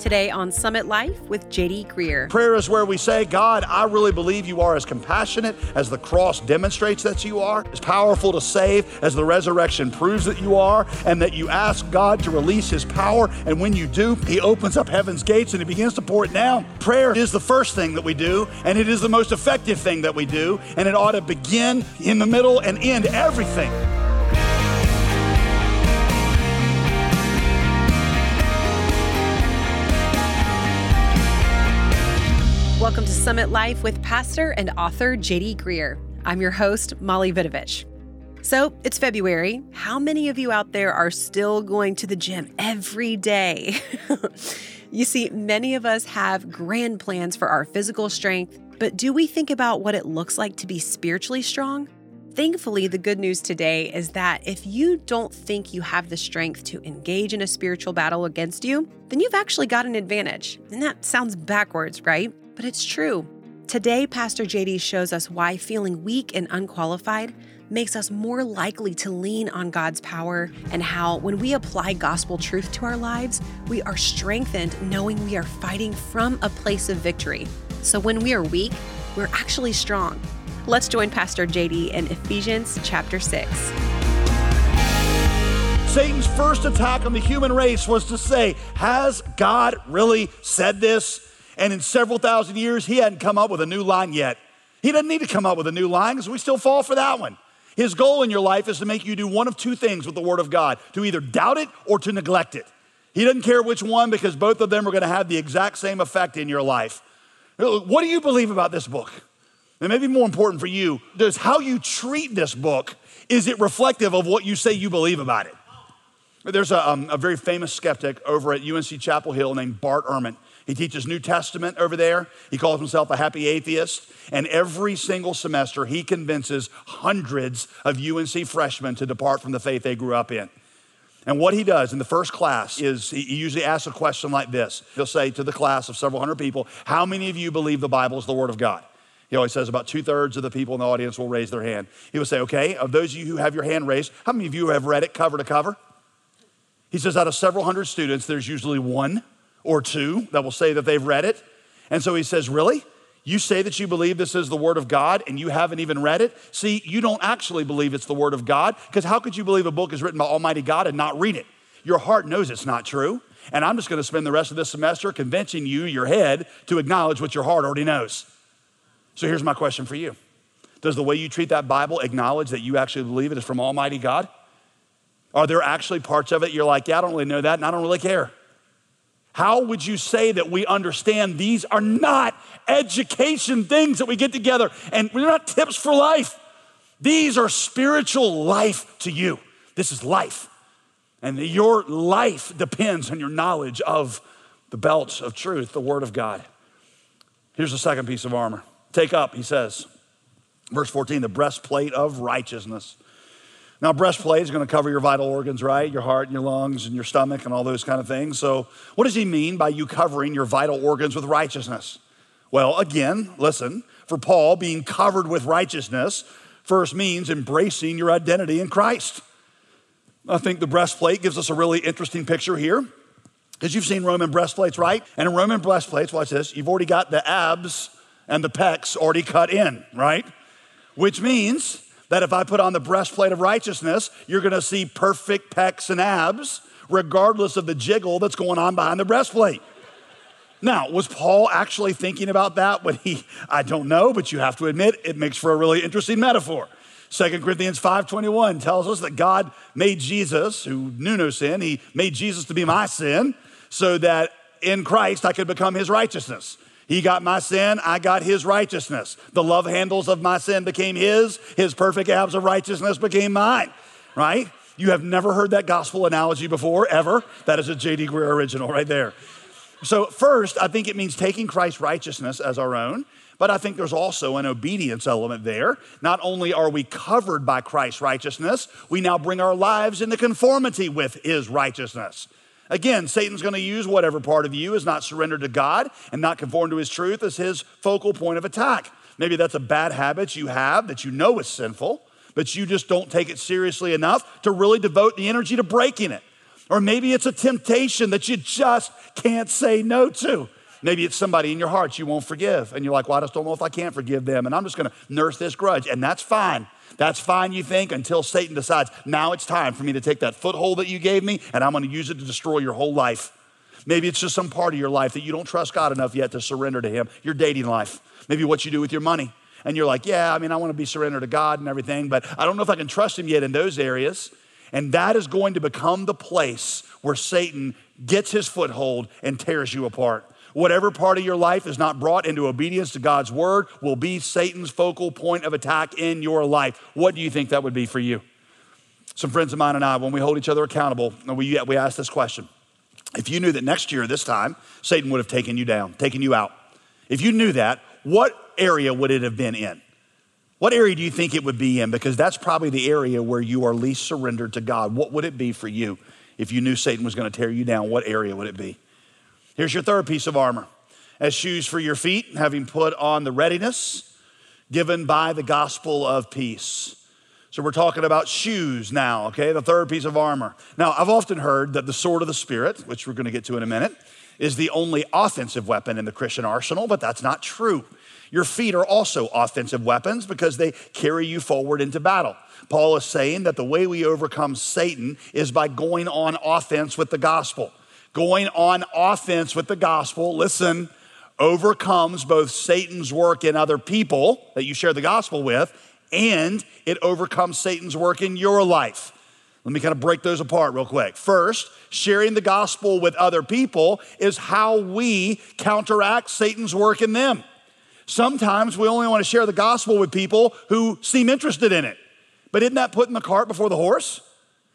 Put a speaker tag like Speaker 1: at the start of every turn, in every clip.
Speaker 1: Today on Summit Life with JD Greear.
Speaker 2: Prayer is where we say, God, I really believe you are as compassionate as the cross demonstrates that you are, as powerful to save as the resurrection proves that you are, and that you ask God to release his power. And when you do, he opens up heaven's gates and he begins to pour it down. Prayer is the first thing that we do, and it is the most effective thing that we do, and it ought to begin in the middle and end everything.
Speaker 1: Welcome to Summit Life with pastor and author JD Greear. I'm your host, Molly Vidovich. So it's February. How many of you out there are still going to the gym every day? you see, many of us have grand plans for our physical strength, but do we think about what it looks like to be spiritually strong? Thankfully, the good news today is that if you don't think you have the strength to engage in a spiritual battle against you, then you've actually got an advantage. And that sounds backwards, right? But it's true. Today, Pastor JD shows us why feeling weak and unqualified makes us more likely to lean on God's power, and how, when we apply gospel truth to our lives, we are strengthened knowing we are fighting from a place of victory. So when we are weak, we're actually strong. Let's join Pastor JD in Ephesians chapter 6.
Speaker 2: Satan's first attack on the human race was to say, Has God really said this? And in several thousand years, he hadn't come up with a new line yet. He doesn't need to come up with a new line because we still fall for that one. His goal in your life is to make you do one of two things with the Word of God to either doubt it or to neglect it. He doesn't care which one because both of them are going to have the exact same effect in your life. What do you believe about this book? And maybe more important for you, does how you treat this book, is it reflective of what you say you believe about it? There's a, um, a very famous skeptic over at UNC Chapel Hill named Bart Ehrman. He teaches New Testament over there. He calls himself a happy atheist. And every single semester, he convinces hundreds of UNC freshmen to depart from the faith they grew up in. And what he does in the first class is he usually asks a question like this. He'll say to the class of several hundred people, How many of you believe the Bible is the Word of God? He always says about two thirds of the people in the audience will raise their hand. He will say, Okay, of those of you who have your hand raised, how many of you have read it cover to cover? He says, Out of several hundred students, there's usually one or two that will say that they've read it. And so he says, Really? You say that you believe this is the Word of God and you haven't even read it? See, you don't actually believe it's the Word of God because how could you believe a book is written by Almighty God and not read it? Your heart knows it's not true. And I'm just going to spend the rest of this semester convincing you, your head, to acknowledge what your heart already knows. So here's my question for you Does the way you treat that Bible acknowledge that you actually believe it is from Almighty God? Are there actually parts of it you're like, yeah, I don't really know that and I don't really care? How would you say that we understand these are not education things that we get together and they're not tips for life? These are spiritual life to you. This is life. And your life depends on your knowledge of the belt of truth, the Word of God. Here's the second piece of armor. Take up, he says, verse 14, the breastplate of righteousness. Now, breastplate is going to cover your vital organs, right? Your heart and your lungs and your stomach and all those kind of things. So, what does he mean by you covering your vital organs with righteousness? Well, again, listen, for Paul, being covered with righteousness first means embracing your identity in Christ. I think the breastplate gives us a really interesting picture here because you've seen Roman breastplates, right? And in Roman breastplates, watch this, you've already got the abs and the pecs already cut in, right? Which means that if I put on the breastplate of righteousness, you're gonna see perfect pecs and abs, regardless of the jiggle that's going on behind the breastplate. Now, was Paul actually thinking about that when he, I don't know, but you have to admit it makes for a really interesting metaphor. 2 Corinthians 5:21 tells us that God made Jesus, who knew no sin, he made Jesus to be my sin, so that in Christ I could become his righteousness. He got my sin, I got his righteousness. The love handles of my sin became his, his perfect abs of righteousness became mine, right? You have never heard that gospel analogy before, ever. That is a J.D. Greear original right there. So, first, I think it means taking Christ's righteousness as our own, but I think there's also an obedience element there. Not only are we covered by Christ's righteousness, we now bring our lives into conformity with his righteousness. Again, Satan's going to use whatever part of you is not surrendered to God and not conformed to his truth as his focal point of attack. Maybe that's a bad habit you have that you know is sinful, but you just don't take it seriously enough to really devote the energy to breaking it. Or maybe it's a temptation that you just can't say no to. Maybe it's somebody in your heart you won't forgive. And you're like, well, I just don't know if I can't forgive them. And I'm just gonna nurse this grudge. And that's fine. That's fine, you think, until Satan decides, now it's time for me to take that foothold that you gave me and I'm gonna use it to destroy your whole life. Maybe it's just some part of your life that you don't trust God enough yet to surrender to Him, your dating life. Maybe what you do with your money. And you're like, yeah, I mean, I wanna be surrendered to God and everything, but I don't know if I can trust Him yet in those areas. And that is going to become the place where Satan gets his foothold and tears you apart. Whatever part of your life is not brought into obedience to God's word will be Satan's focal point of attack in your life. What do you think that would be for you? Some friends of mine and I, when we hold each other accountable, we, we ask this question. If you knew that next year, this time, Satan would have taken you down, taken you out, if you knew that, what area would it have been in? What area do you think it would be in? Because that's probably the area where you are least surrendered to God. What would it be for you if you knew Satan was going to tear you down? What area would it be? Here's your third piece of armor as shoes for your feet, having put on the readiness given by the gospel of peace. So we're talking about shoes now, okay? The third piece of armor. Now, I've often heard that the sword of the Spirit, which we're to get to in a minute, is the only offensive weapon in the Christian arsenal, but that's not true. Your feet are also offensive weapons because they carry you forward into battle. Paul is saying that the way we overcome Satan is by going on offense with the gospel going on offense with the gospel, listen, overcomes both Satan's work in other people that you share the gospel with, and it overcomes Satan's work in your life. Let me kind of break those apart real quick. First, sharing the gospel with other people is how we counteract Satan's work in them. Sometimes we only want to share the gospel with people who seem interested in it. But isn't that putting the cart before the horse?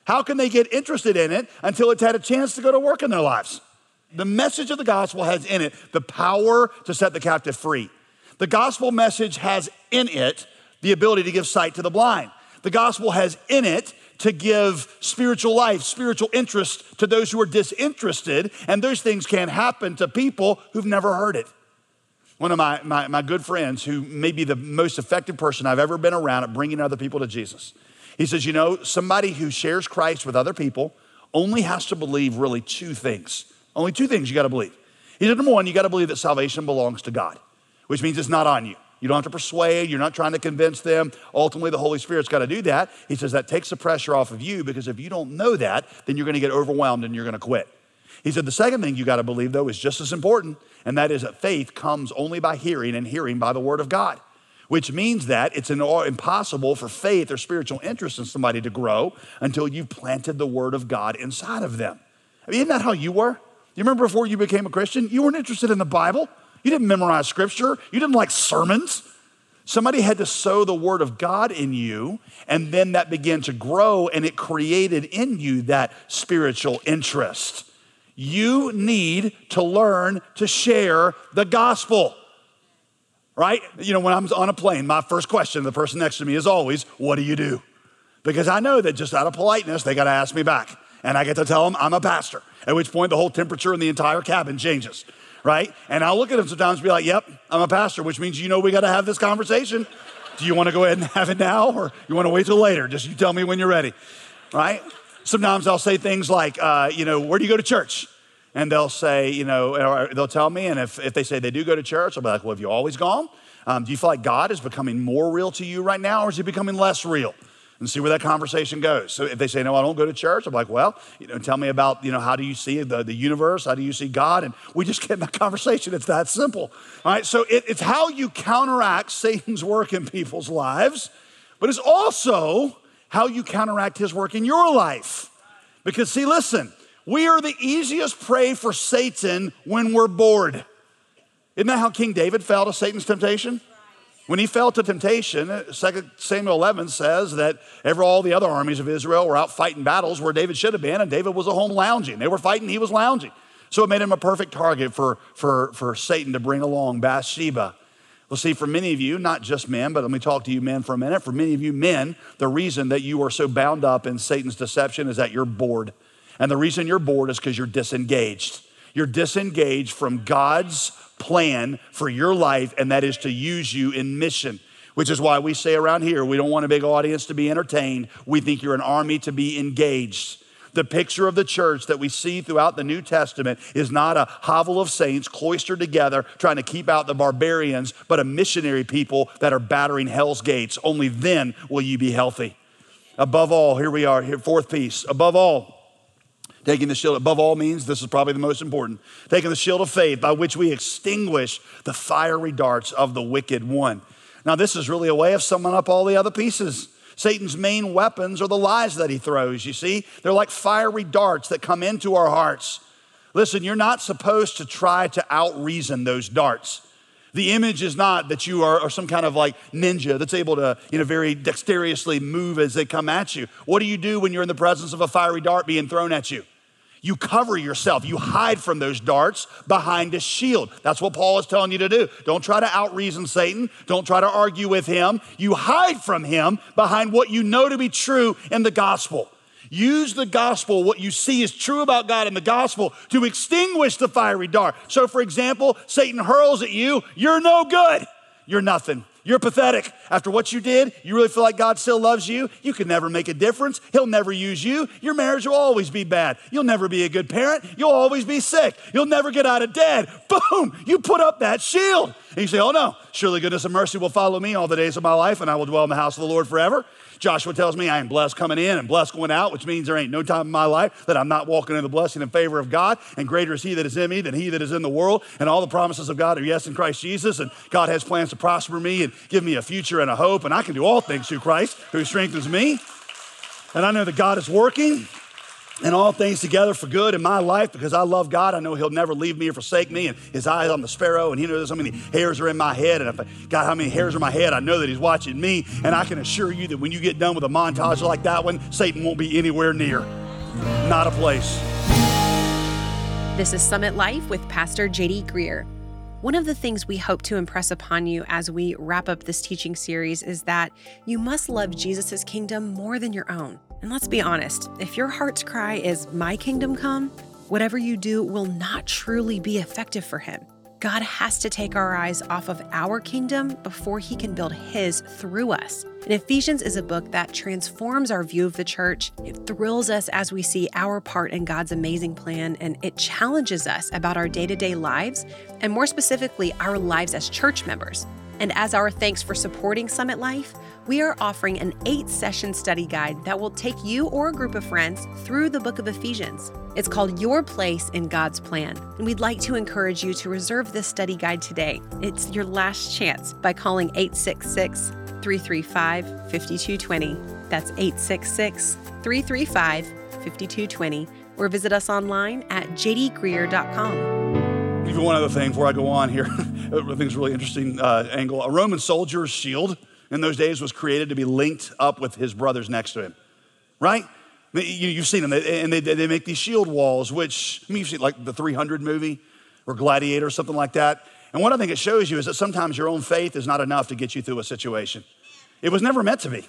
Speaker 2: How can they get interested in it until it's had a chance to go to work in their lives? The message of the gospel has in it the power to set the captive free. The gospel message has in it the ability to give sight to the blind. The gospel has in it to give spiritual life, spiritual interest to those who are disinterested, and those things can happen to people who've never heard it. One of my, my, my good friends, who may be the most effective person I've ever been around at bringing other people to Jesus, he says, you know, somebody who shares Christ with other people only has to believe really two things. Only two things you got to believe. He said, number one, you got to believe that salvation belongs to God, which means it's not on you. You don't have to persuade, you're not trying to convince them. Ultimately, the Holy Spirit's got to do that. He says that takes the pressure off of you because if you don't know that, then you're going to get overwhelmed and you're going to quit. He said the second thing you got to believe, though, is just as important, and that is that faith comes only by hearing and hearing by the Word of God which means that it's impossible for faith or spiritual interest in somebody to grow until you've planted the word of God inside of them. I mean, isn't that how you were? You remember before you became a Christian, you weren't interested in the Bible. You didn't memorize scripture. You didn't like sermons. Somebody had to sow the word of God in you, and then that began to grow, and it created in you that spiritual interest. You need to learn to share the gospel right? You know, when I'm on a plane, my first question to the person next to me is always, What do you do? Because I know that just out of politeness, they got to ask me back. And I get to tell them I'm a pastor, at which point the whole temperature in the entire cabin changes, right? And I'll look at them sometimes and be like, Yep, I'm a pastor, which means you know we got to have this conversation. Do you want to go ahead and have it now or you want to wait till later? Just you tell me when you're ready, right? Sometimes I'll say things like, uh, you know, where do you go to church? And they'll say, you know, they'll tell me, and if, if they say they do go to church, I'll be like, well, have you always gone? Um, do you feel like God is becoming more real to you right now, or is he becoming less real? And see where that conversation goes. So if they say, no, I don't go to church, I'm like, well, you know, tell me about, you know, how do you see the, the universe? How do you see God? And we just get in that conversation. It's that simple. All right. So it, it's how you counteract Satan's work in people's lives, but it's also how you counteract his work in your life. Because see, listen, we are the easiest prey for Satan when we're bored. Isn't that how King David fell to Satan's temptation? When he fell to temptation, 2 Samuel 11 says that ever all the other armies of Israel were out fighting battles where David should have been, and David was at home lounging. They were fighting, he was lounging. So it made him a perfect target for, for, for Satan to bring along Bathsheba. Well, see, for many of you, not just men, but let me talk to you men for a minute. For many of you men, the reason that you are so bound up in Satan's deception is that you're bored. And the reason you're bored is because you're disengaged. You're disengaged from God's plan for your life, and that is to use you in mission, which is why we say around here we don't want a big audience to be entertained. We think you're an army to be engaged. The picture of the church that we see throughout the New Testament is not a hovel of saints cloistered together trying to keep out the barbarians, but a missionary people that are battering hell's gates. Only then will you be healthy. Above all, here we are, here, fourth piece. Above all, taking the shield, above all means this is probably the most important, taking the shield of faith by which we extinguish the fiery darts of the wicked one. Now, this is really a way of summing up all the other pieces. Satan's main weapons are the lies that he throws, you see? They're like fiery darts that come into our hearts. Listen, you're not supposed to try to outreason those darts. The image is not that you are, some kind of like ninja that's able to, you know, very dexterously move as they come at you. What do you do when you're in the presence of a fiery dart being thrown at you? You cover yourself. You hide from those darts behind a shield. That's what Paul is telling you to do. Don't try to outreason Satan. Don't try to argue with him. You hide from him behind what you know to be true in the gospel. Use the gospel, what you see is true about God in the gospel, to extinguish the fiery dart. So, for example, Satan hurls at you, you're no good, you're nothing. You're pathetic. After what you did, you really feel like God still loves you. You can never make a difference. He'll never use you. Your marriage will always be bad. You'll never be a good parent. You'll always be sick. You'll never get out of debt. Boom! You put up that shield. And you say, Oh no, surely goodness and mercy will follow me all the days of my life, and I will dwell in the house of the Lord forever. Joshua tells me I am blessed coming in and blessed going out, which means there ain't no time in my life that I'm not walking in the blessing in favor of God. And greater is He that is in me than He that is in the world. And all the promises of God are yes in Christ Jesus. And God has plans to prosper me and give me a future and a hope. And I can do all things through Christ who strengthens me. And I know that God is working and all things together for good in my life because I love God. I know He'll never leave me or forsake me, and His eyes on the sparrow, and He knows how many hairs are in my head. And if I got how many hairs are in my head, I know that He's watching me. And I can assure you that when you get done with a montage like that one, Satan won't be anywhere near. Not a place.
Speaker 1: This is Summit Life with Pastor JD Greear. One of the things we hope to impress upon you as we wrap up this teaching series is that you must love Jesus' kingdom more than your own. And let's be honest, if your heart's cry is, My kingdom come, whatever you do will not truly be effective for Him. God has to take our eyes off of our kingdom before he can build his through us. And Ephesians is a book that transforms our view of the church. It thrills us as we see our part in God's amazing plan, and it challenges us about our day to day lives, and more specifically, our lives as church members. And as our thanks for supporting Summit Life, we are offering an eight session study guide that will take you or a group of friends through the book of Ephesians. It's called Your Place in God's Plan, and we'd like to encourage you to reserve this study guide today. It's your last chance by calling 866 335 5220. That's 866 335 5220, or visit us online at
Speaker 2: Give you one other thing before I go on here. I think really interesting uh, angle. A Roman soldier's shield in those days was created to be linked up with his brothers next to him, right? You've seen them, and they, they make these shield walls, which, I mean, you've seen like the 300 movie or Gladiator or something like that. And what I think it shows you is that sometimes your own faith is not enough to get you through a situation. It was never meant to be.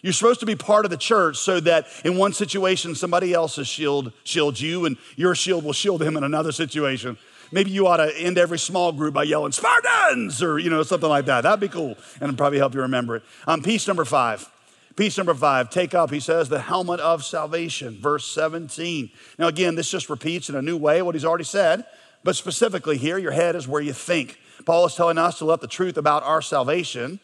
Speaker 2: You're supposed to be part of the church so that in one situation, somebody else's shield shields you, and your shield will shield him in another situation. Maybe you ought to end every small group by yelling Spartans or you know something like that. That'd be cool, and probably help you remember it. Um, piece number five. Piece number five, take up, he says, the helmet of salvation, verse 17. Now, again, this just repeats in a new way what he's already said, but specifically here, your head is where you think. Paul is telling us to let the truth about our salvation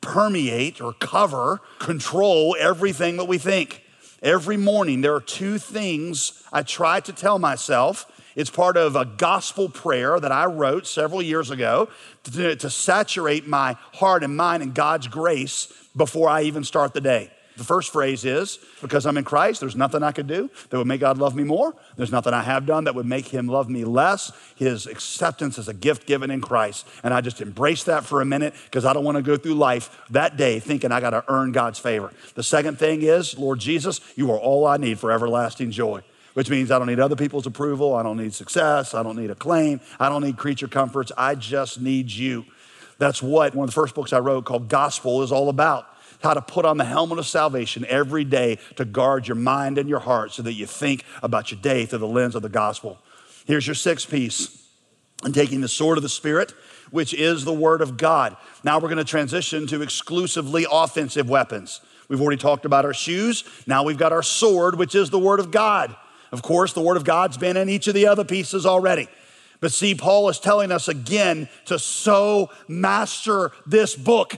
Speaker 2: permeate or cover, control everything that we think. Every morning, there are two things I try to tell myself it's part of a gospel prayer that I wrote several years ago to, to, saturate my heart and mind in God's grace before I even start the day. The first phrase is because I'm in Christ, there's nothing I could do that would make God love me more. There's nothing I have done that would make him love me less. His acceptance is a gift given in Christ. And I just embrace that for a minute because I don't want to go through life that day thinking I got to earn God's favor. The second thing is, Lord Jesus, you are all I need for everlasting joy which means I don't need other people's approval. I don't need success. I don't need acclaim. I don't need creature comforts. I just need you. That's what one of the first books I wrote called Gospel is all about. How to put on the helmet of salvation every day to guard your mind and your heart so that you think about your day through the lens of the gospel. Here's your sixth piece. And taking the sword of the Spirit, which is the word of God. Now we're going to transition to exclusively offensive weapons. We've already talked about our shoes. Now we've got our sword, which is the Word of God. Of course, the Word of God's been in each of the other pieces already. But see, Paul is telling us again to so master this book,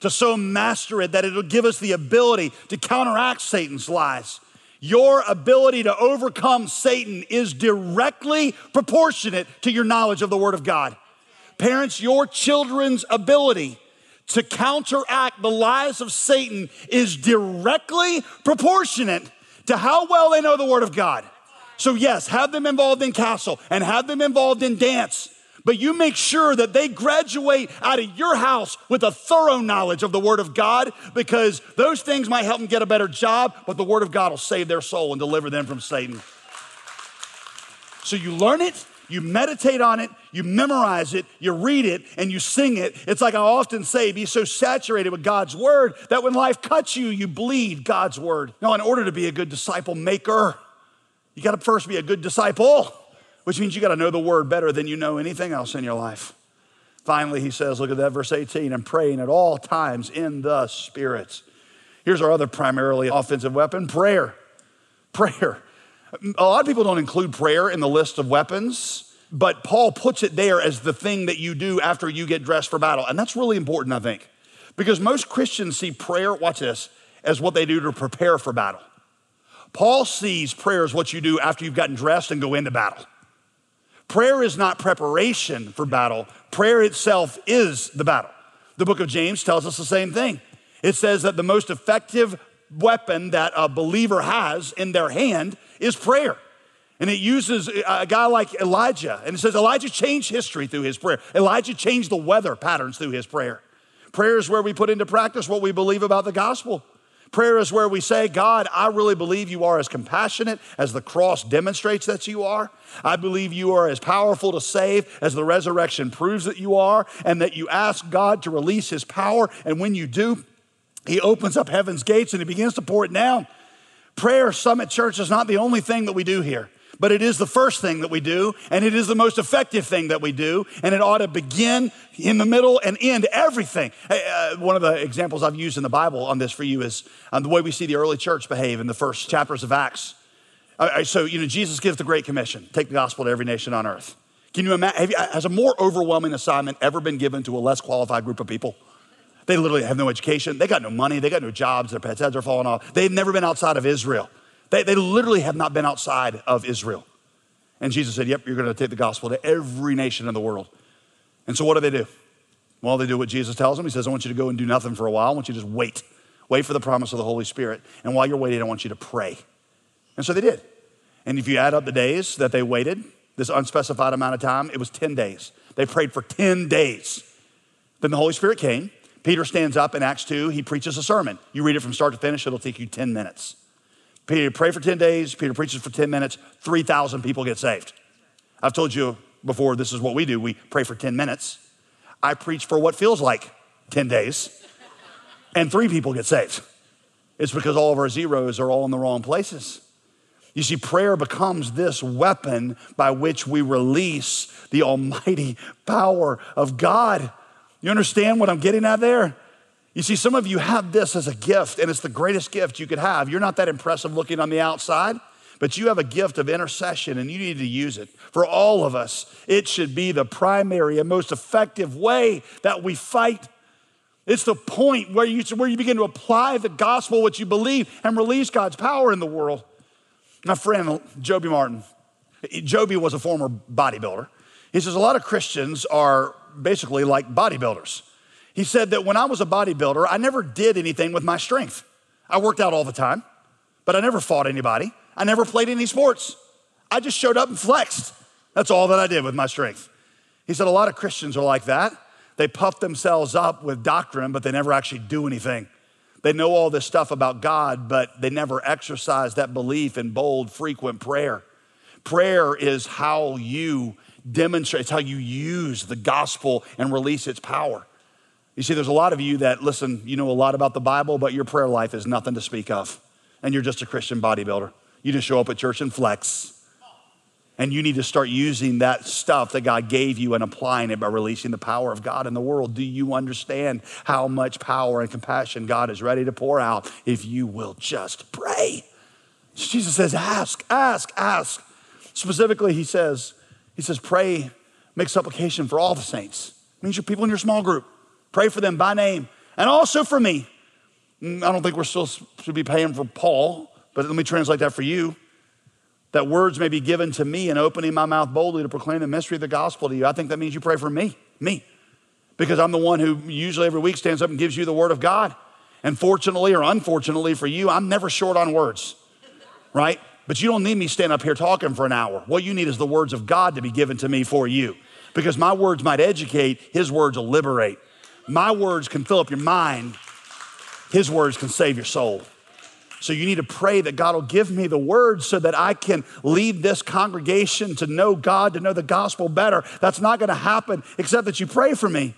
Speaker 2: to so master it that it'll give us the ability to counteract Satan's lies. Your ability to overcome Satan is directly proportionate to your knowledge of the Word of God. Parents, your children's ability to counteract the lies of Satan is directly proportionate to how well they know the Word of God. So, yes, have them involved in castle and have them involved in dance, but you make sure that they graduate out of your house with a thorough knowledge of the Word of God because those things might help them get a better job, but the Word of God will save their soul and deliver them from Satan. So, you learn it, you meditate on it, you memorize it, you read it, and you sing it. It's like I often say be so saturated with God's word that when life cuts you, you bleed God's word. Now, in order to be a good disciple maker, you got to first be a good disciple, which means you got to know the word better than you know anything else in your life. Finally, he says, look at that, verse 18, and praying at all times in the Spirit. Here's our other primarily offensive weapon prayer. Prayer. A lot of people don't include prayer in the list of weapons, but Paul puts it there as the thing that you do after you get dressed for battle. And that's really important, I think, because most Christians see prayer, watch this, as what they do to prepare for battle. Paul sees prayer as what you do after you've gotten dressed and go into battle. Prayer is not preparation for battle, prayer itself is the battle. The book of James tells us the same thing. It says that the most effective weapon that a believer has in their hand is prayer. And it uses a guy like Elijah. And it says Elijah changed history through his prayer. Elijah changed the weather patterns through his prayer. Prayer is where we put into practice what we believe about the gospel. Prayer is where we say, God, I really believe you are as compassionate as the cross demonstrates that you are. I believe you are as powerful to save as the resurrection proves that you are, and that you ask God to release his power. And when you do, he opens up heaven's gates and he begins to pour it down. Prayer Summit Church is not the only thing that we do here but it is the first thing that we do, and it is the most effective thing that we do, and it ought to begin in the middle and end everything. Uh, one of the examples I've used in the Bible on this for you is um, the way we see the early church behave in the first chapters of Acts. Uh, so, you know, Jesus gives the Great Commission take the gospel to every nation on earth. Can you imagine? You, has a more overwhelming assignment ever been given to a less qualified group of people? They literally have no education. They got no money. They got no jobs. Their pets' heads are falling off. They've never been outside of Israel. They, they literally have not been outside of Israel. And Jesus said, Yep, you're going to take the gospel to every nation in the world. And so what do they do? Well, they do what Jesus tells them. He says, I want you to go and do nothing for a while. I want you to just wait. Wait for the promise of the Holy Spirit. And while you're waiting, I want you to pray. And so they did. And if you add up the days that they waited, this unspecified amount of time, it was 10 days. They prayed for 10 days. Then the Holy Spirit came. Peter stands up in Acts 2. He preaches a sermon. You read it from start to finish, it'll take you 10 minutes. Peter prayed for 10 days. Peter preaches for 10 minutes. 3,000 people get saved. I've told you before, this is what we do. We pray for 10 minutes. I preach for what feels like 10 days, and three people get saved. It's because all of our zeros are all in the wrong places. You see, prayer becomes this weapon by which we release the almighty power of God. You understand what I'm getting at there? You see, some of you have this as a gift, and it's the greatest gift you could have. You're not that impressive looking on the outside, but you have a gift of intercession and you need to use it. For all of us, it should be the primary and most effective way that we fight. It's the point where you, where you begin to apply the gospel, what you believe, and release God's power in the world. My friend, Joby Martin, Joby was a former bodybuilder. He says a lot of Christians are basically like bodybuilders. He said that when I was a bodybuilder, I never did anything with my strength. I worked out all the time, but I never fought anybody. I never played any sports. I just showed up and flexed. That's all that I did with my strength. He said a lot of Christians are like that. They puff themselves up with doctrine, but they never actually do anything. They know all this stuff about God, but they never exercise that belief in bold, frequent prayer. Prayer is how you demonstrate, it's how you use the gospel and release its power. You see, there's a lot of you that, listen, you know a lot about the Bible, but your prayer life is nothing to speak of. And you're just a Christian bodybuilder. You just show up at church and flex. And you need to start using that stuff that God gave you and applying it by releasing the power of God in the world. Do you understand how much power and compassion God is ready to pour out if you will just pray? Jesus says, ask, ask, ask. Specifically, he says, he says, pray, make supplication for all the saints. It means your people in your small group. Pray for them by name. And also for me. Mm, I don't think we're still should be paying for Paul, but let me translate that for you that words may be given to me and opening my mouth boldly to proclaim the mystery of the gospel to you. I think that means you pray for me, me, because I'm the one who usually every week stands up and gives you the word of God. And fortunately or unfortunately for you, I'm never short on words, right? But you don't need me stand up here talking for an hour. What you need is the words of God to be given to me for you, because my words might educate, His words will liberate. My words can fill up your mind, His words can save your soul. So you need to pray that God will give me the words so that I can lead this congregation to know God, to know the gospel better. That's not going to happen except that you pray for me.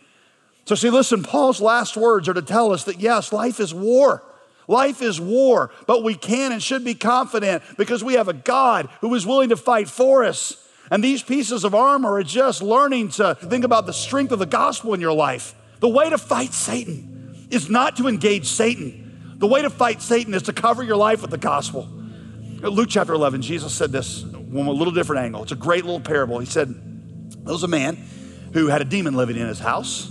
Speaker 2: So, see, listen, Paul's last words are to tell us that yes, life is war. Life is war, but we can and should be confident because we have a God who is willing to fight for us. And these pieces of armor are just learning to think about the strength of the gospel in your life. The way to fight Satan is not to engage Satan. The way to fight Satan is to cover your life with the gospel. Luke chapter 11, Jesus said this from a little different angle. It's a great little parable. He said, There was a man who had a demon living in his house,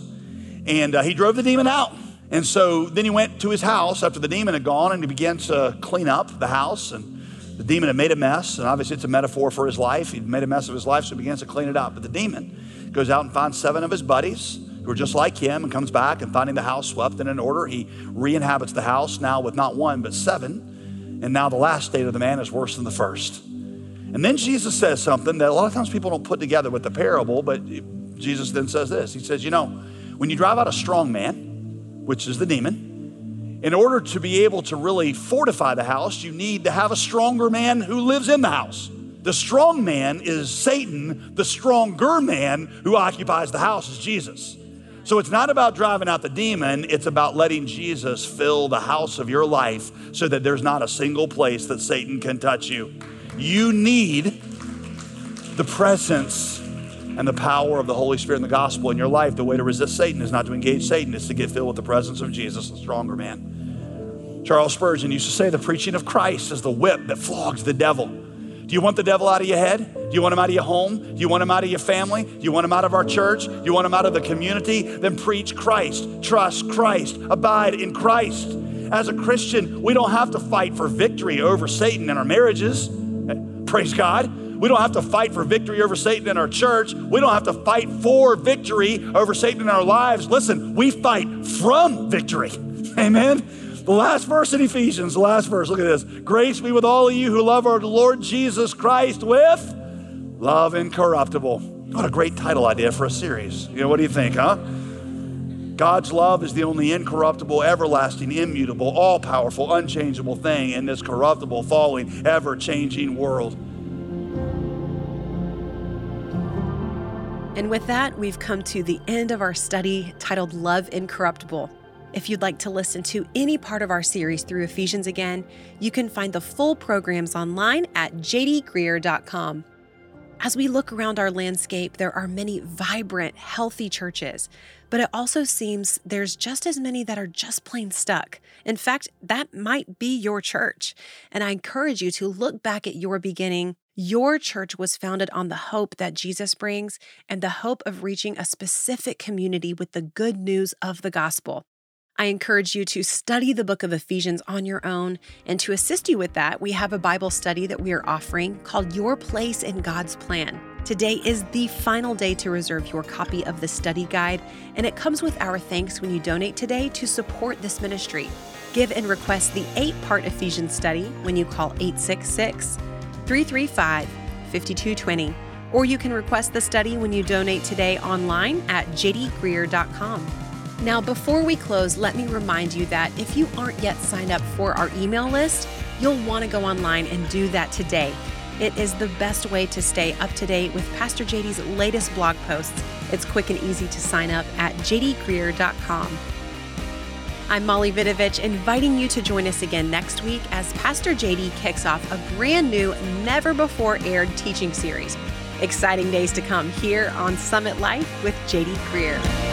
Speaker 2: and uh, he drove the demon out. And so then he went to his house after the demon had gone and he began to clean up the house. And the demon had made a mess. And obviously, it's a metaphor for his life. He'd made a mess of his life, so he begins to clean it up. But the demon goes out and finds seven of his buddies who are just like him and comes back and finding the house swept and in order, he re inhabits the house now with not one, but seven. And now the last state of the man is worse than the first. And then Jesus says something that a lot of times people don't put together with the parable, but Jesus then says this He says, You know, when you drive out a strong man, which is the demon, in order to be able to really fortify the house, you need to have a stronger man who lives in the house. The strong man is Satan, the stronger man who occupies the house is Jesus. So it's not about driving out the demon, it's about letting Jesus fill the house of your life so that there's not a single place that Satan can touch you. You need the presence and the power of the Holy Spirit and the gospel in your life. The way to resist Satan is not to engage Satan, it's to get filled with the presence of Jesus, the stronger man. Charles Spurgeon used to say the preaching of Christ is the whip that flogs the devil. Do you want the devil out of your head? Do you want him out of your home? Do you want him out of your family? Do you want him out of our church? Do you want him out of the community? Then preach Christ, trust Christ, abide in Christ. As a Christian, we don't have to fight for victory over Satan in our marriages. Praise God. We don't have to fight for victory over Satan in our church. We don't have to fight for victory over Satan in our lives. Listen, we fight from victory. Amen. The last verse in Ephesians, the last verse, look at this. Grace be with all of you who love our Lord Jesus Christ with love incorruptible. What a great title idea for a series. You know, what do you think, huh? God's love is the only incorruptible, everlasting, immutable, all powerful, unchangeable thing in this corruptible, falling, ever changing world.
Speaker 1: And with that, we've come to the end of our study titled Love Incorruptible. If you'd like to listen to any part of our series through Ephesians again, you can find the full programs online at jdgreear.com. As we look around our landscape, there are many vibrant, healthy churches, but it also seems there's just as many that are just plain stuck. In fact, that might be your church. And I encourage you to look back at your beginning. Your church was founded on the hope that Jesus brings and the hope of reaching a specific community with the good news of the gospel. I encourage you to study the book of Ephesians on your own. And to assist you with that, we have a Bible study that we are offering called Your Place in God's Plan. Today is the final day to reserve your copy of the study guide, and it comes with our thanks when you donate today to support this ministry. Give and request the eight part Ephesians study when you call 866 335 5220, or you can request the study when you donate today online at jdgreear.com. Now, before we close, let me remind you that if you aren't yet signed up for our email list, you'll want to go online and do that today. It is the best way to stay up to date with Pastor JD's latest blog posts. It's quick and easy to sign up at jdgreear.com. I'm Molly Vidovich, inviting you to join us again next week as Pastor JD kicks off a brand new, never before aired teaching series. Exciting days to come here on Summit Life with JD Greear.